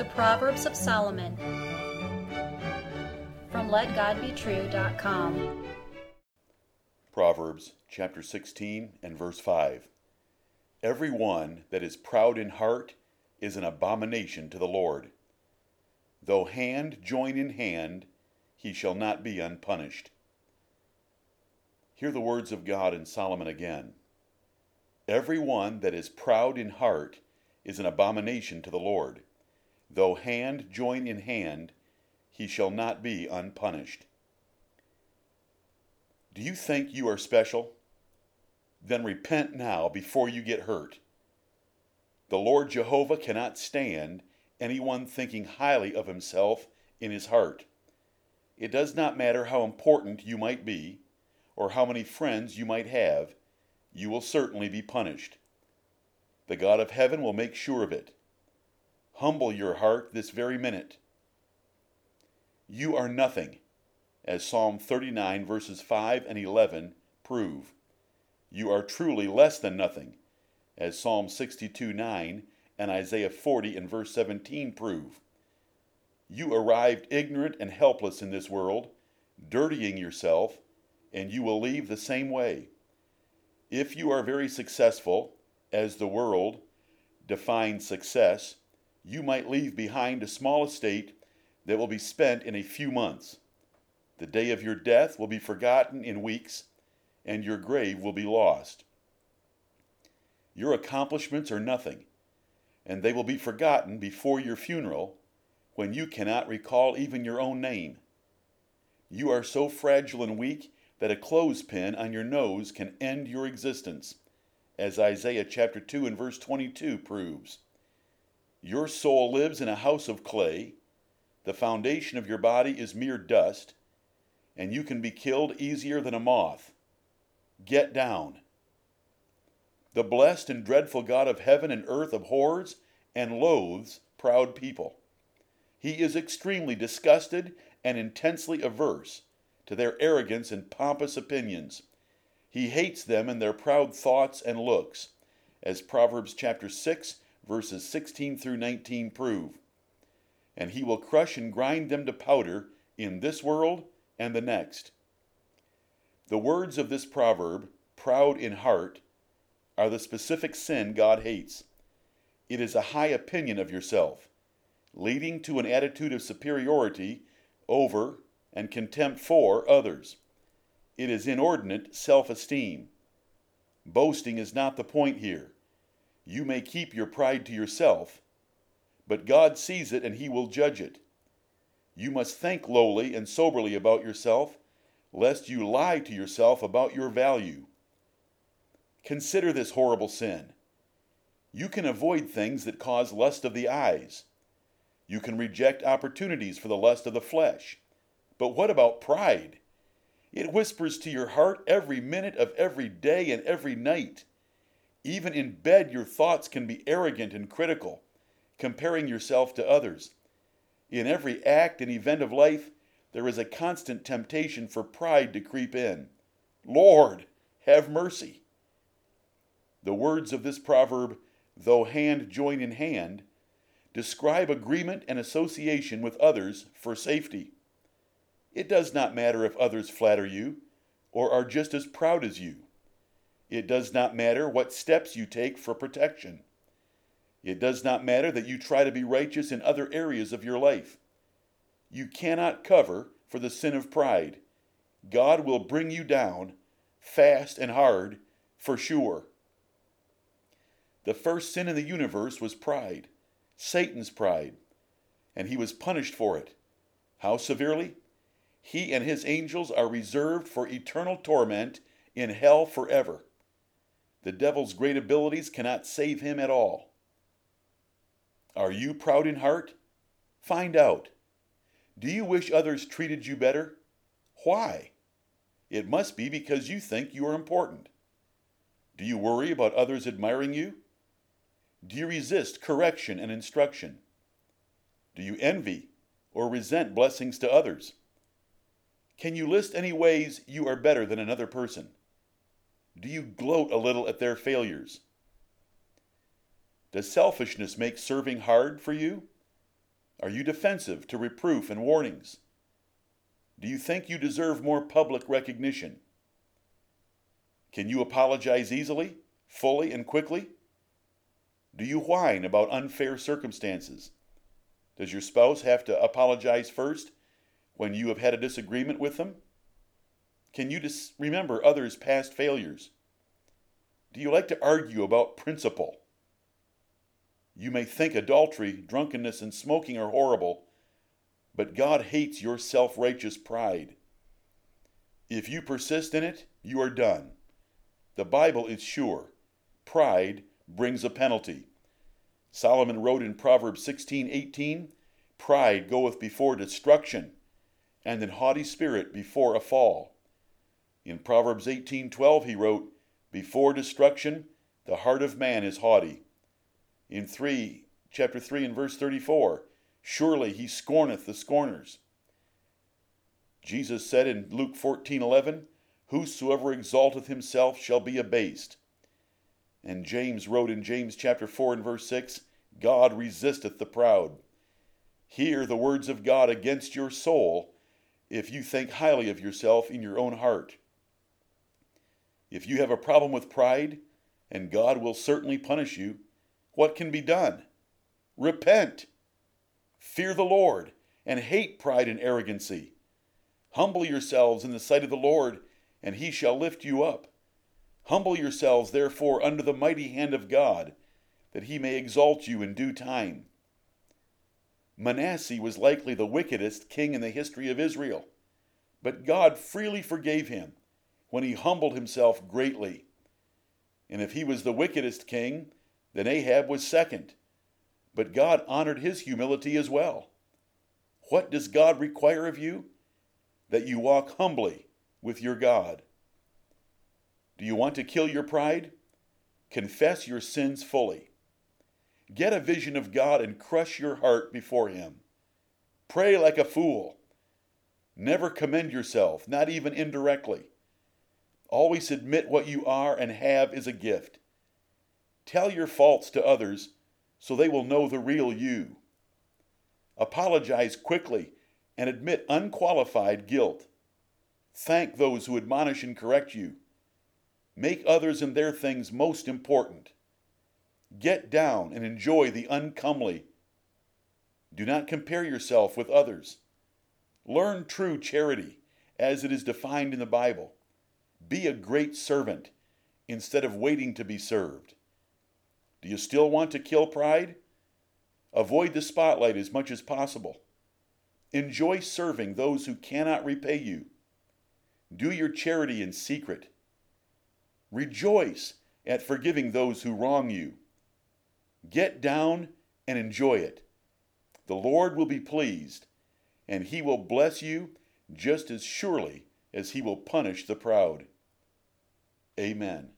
The Proverbs of Solomon from LetGodBetrue.com. Proverbs chapter 16 and verse 5. Every one that is proud in heart is an abomination to the Lord. Though hand join in hand, he shall not be unpunished. Hear the words of God in Solomon again. Every one that is proud in heart is an abomination to the Lord. Though hand join in hand, he shall not be unpunished. Do you think you are special? Then repent now before you get hurt. The Lord Jehovah cannot stand anyone thinking highly of himself in his heart. It does not matter how important you might be, or how many friends you might have, you will certainly be punished. The God of heaven will make sure of it. Humble your heart this very minute. You are nothing, as Psalm 39, verses 5 and 11 prove. You are truly less than nothing, as Psalm 62, 9 and Isaiah 40 and verse 17 prove. You arrived ignorant and helpless in this world, dirtying yourself, and you will leave the same way. If you are very successful, as the world defines success, you might leave behind a small estate that will be spent in a few months. The day of your death will be forgotten in weeks, and your grave will be lost. Your accomplishments are nothing, and they will be forgotten before your funeral when you cannot recall even your own name. You are so fragile and weak that a clothespin on your nose can end your existence, as Isaiah chapter 2 and verse 22 proves. Your soul lives in a house of clay, the foundation of your body is mere dust, and you can be killed easier than a moth. Get down. The blessed and dreadful God of heaven and earth abhors and loathes proud people. He is extremely disgusted and intensely averse to their arrogance and pompous opinions. He hates them and their proud thoughts and looks, as Proverbs chapter 6 verses 16 through 19 prove. And he will crush and grind them to powder in this world and the next. The words of this proverb, proud in heart, are the specific sin God hates. It is a high opinion of yourself, leading to an attitude of superiority over and contempt for others. It is inordinate self esteem. Boasting is not the point here. You may keep your pride to yourself, but God sees it and He will judge it. You must think lowly and soberly about yourself, lest you lie to yourself about your value. Consider this horrible sin. You can avoid things that cause lust of the eyes. You can reject opportunities for the lust of the flesh. But what about pride? It whispers to your heart every minute of every day and every night. Even in bed, your thoughts can be arrogant and critical, comparing yourself to others. In every act and event of life, there is a constant temptation for pride to creep in. Lord, have mercy. The words of this proverb, though hand join in hand, describe agreement and association with others for safety. It does not matter if others flatter you or are just as proud as you. It does not matter what steps you take for protection. It does not matter that you try to be righteous in other areas of your life. You cannot cover for the sin of pride. God will bring you down fast and hard for sure. The first sin in the universe was pride, Satan's pride, and he was punished for it. How severely? He and his angels are reserved for eternal torment in hell forever. The devil's great abilities cannot save him at all. Are you proud in heart? Find out. Do you wish others treated you better? Why? It must be because you think you are important. Do you worry about others admiring you? Do you resist correction and instruction? Do you envy or resent blessings to others? Can you list any ways you are better than another person? Do you gloat a little at their failures? Does selfishness make serving hard for you? Are you defensive to reproof and warnings? Do you think you deserve more public recognition? Can you apologize easily, fully, and quickly? Do you whine about unfair circumstances? Does your spouse have to apologize first when you have had a disagreement with them? Can you dis- remember others' past failures? Do you like to argue about principle? You may think adultery, drunkenness, and smoking are horrible, but God hates your self righteous pride. If you persist in it, you are done. The Bible is sure. Pride brings a penalty. Solomon wrote in Proverbs 16:18, "Pride goeth before destruction, and an haughty spirit before a fall." In Proverbs 18:12 he wrote, "Before destruction the heart of man is haughty." In 3 chapter 3 and verse 34, "Surely he scorneth the scorners." Jesus said in Luke 14:11, "Whosoever exalteth himself shall be abased." And James wrote in James chapter 4 and verse 6, God resisteth the proud. Hear the words of God against your soul if you think highly of yourself in your own heart. If you have a problem with pride, and God will certainly punish you, what can be done? Repent. Fear the Lord and hate pride and arrogancy. Humble yourselves in the sight of the Lord, and he shall lift you up. Humble yourselves, therefore, under the mighty hand of God, that he may exalt you in due time. Manasseh was likely the wickedest king in the history of Israel, but God freely forgave him when he humbled himself greatly. And if he was the wickedest king, then Ahab was second. But God honored his humility as well. What does God require of you? That you walk humbly with your God. Do you want to kill your pride? Confess your sins fully. Get a vision of God and crush your heart before Him. Pray like a fool. Never commend yourself, not even indirectly. Always admit what you are and have is a gift. Tell your faults to others so they will know the real you. Apologize quickly and admit unqualified guilt. Thank those who admonish and correct you. Make others and their things most important. Get down and enjoy the uncomely. Do not compare yourself with others. Learn true charity as it is defined in the Bible. Be a great servant instead of waiting to be served. Do you still want to kill pride? Avoid the spotlight as much as possible. Enjoy serving those who cannot repay you. Do your charity in secret. Rejoice at forgiving those who wrong you. Get down and enjoy it. The Lord will be pleased, and he will bless you just as surely as he will punish the proud. Amen.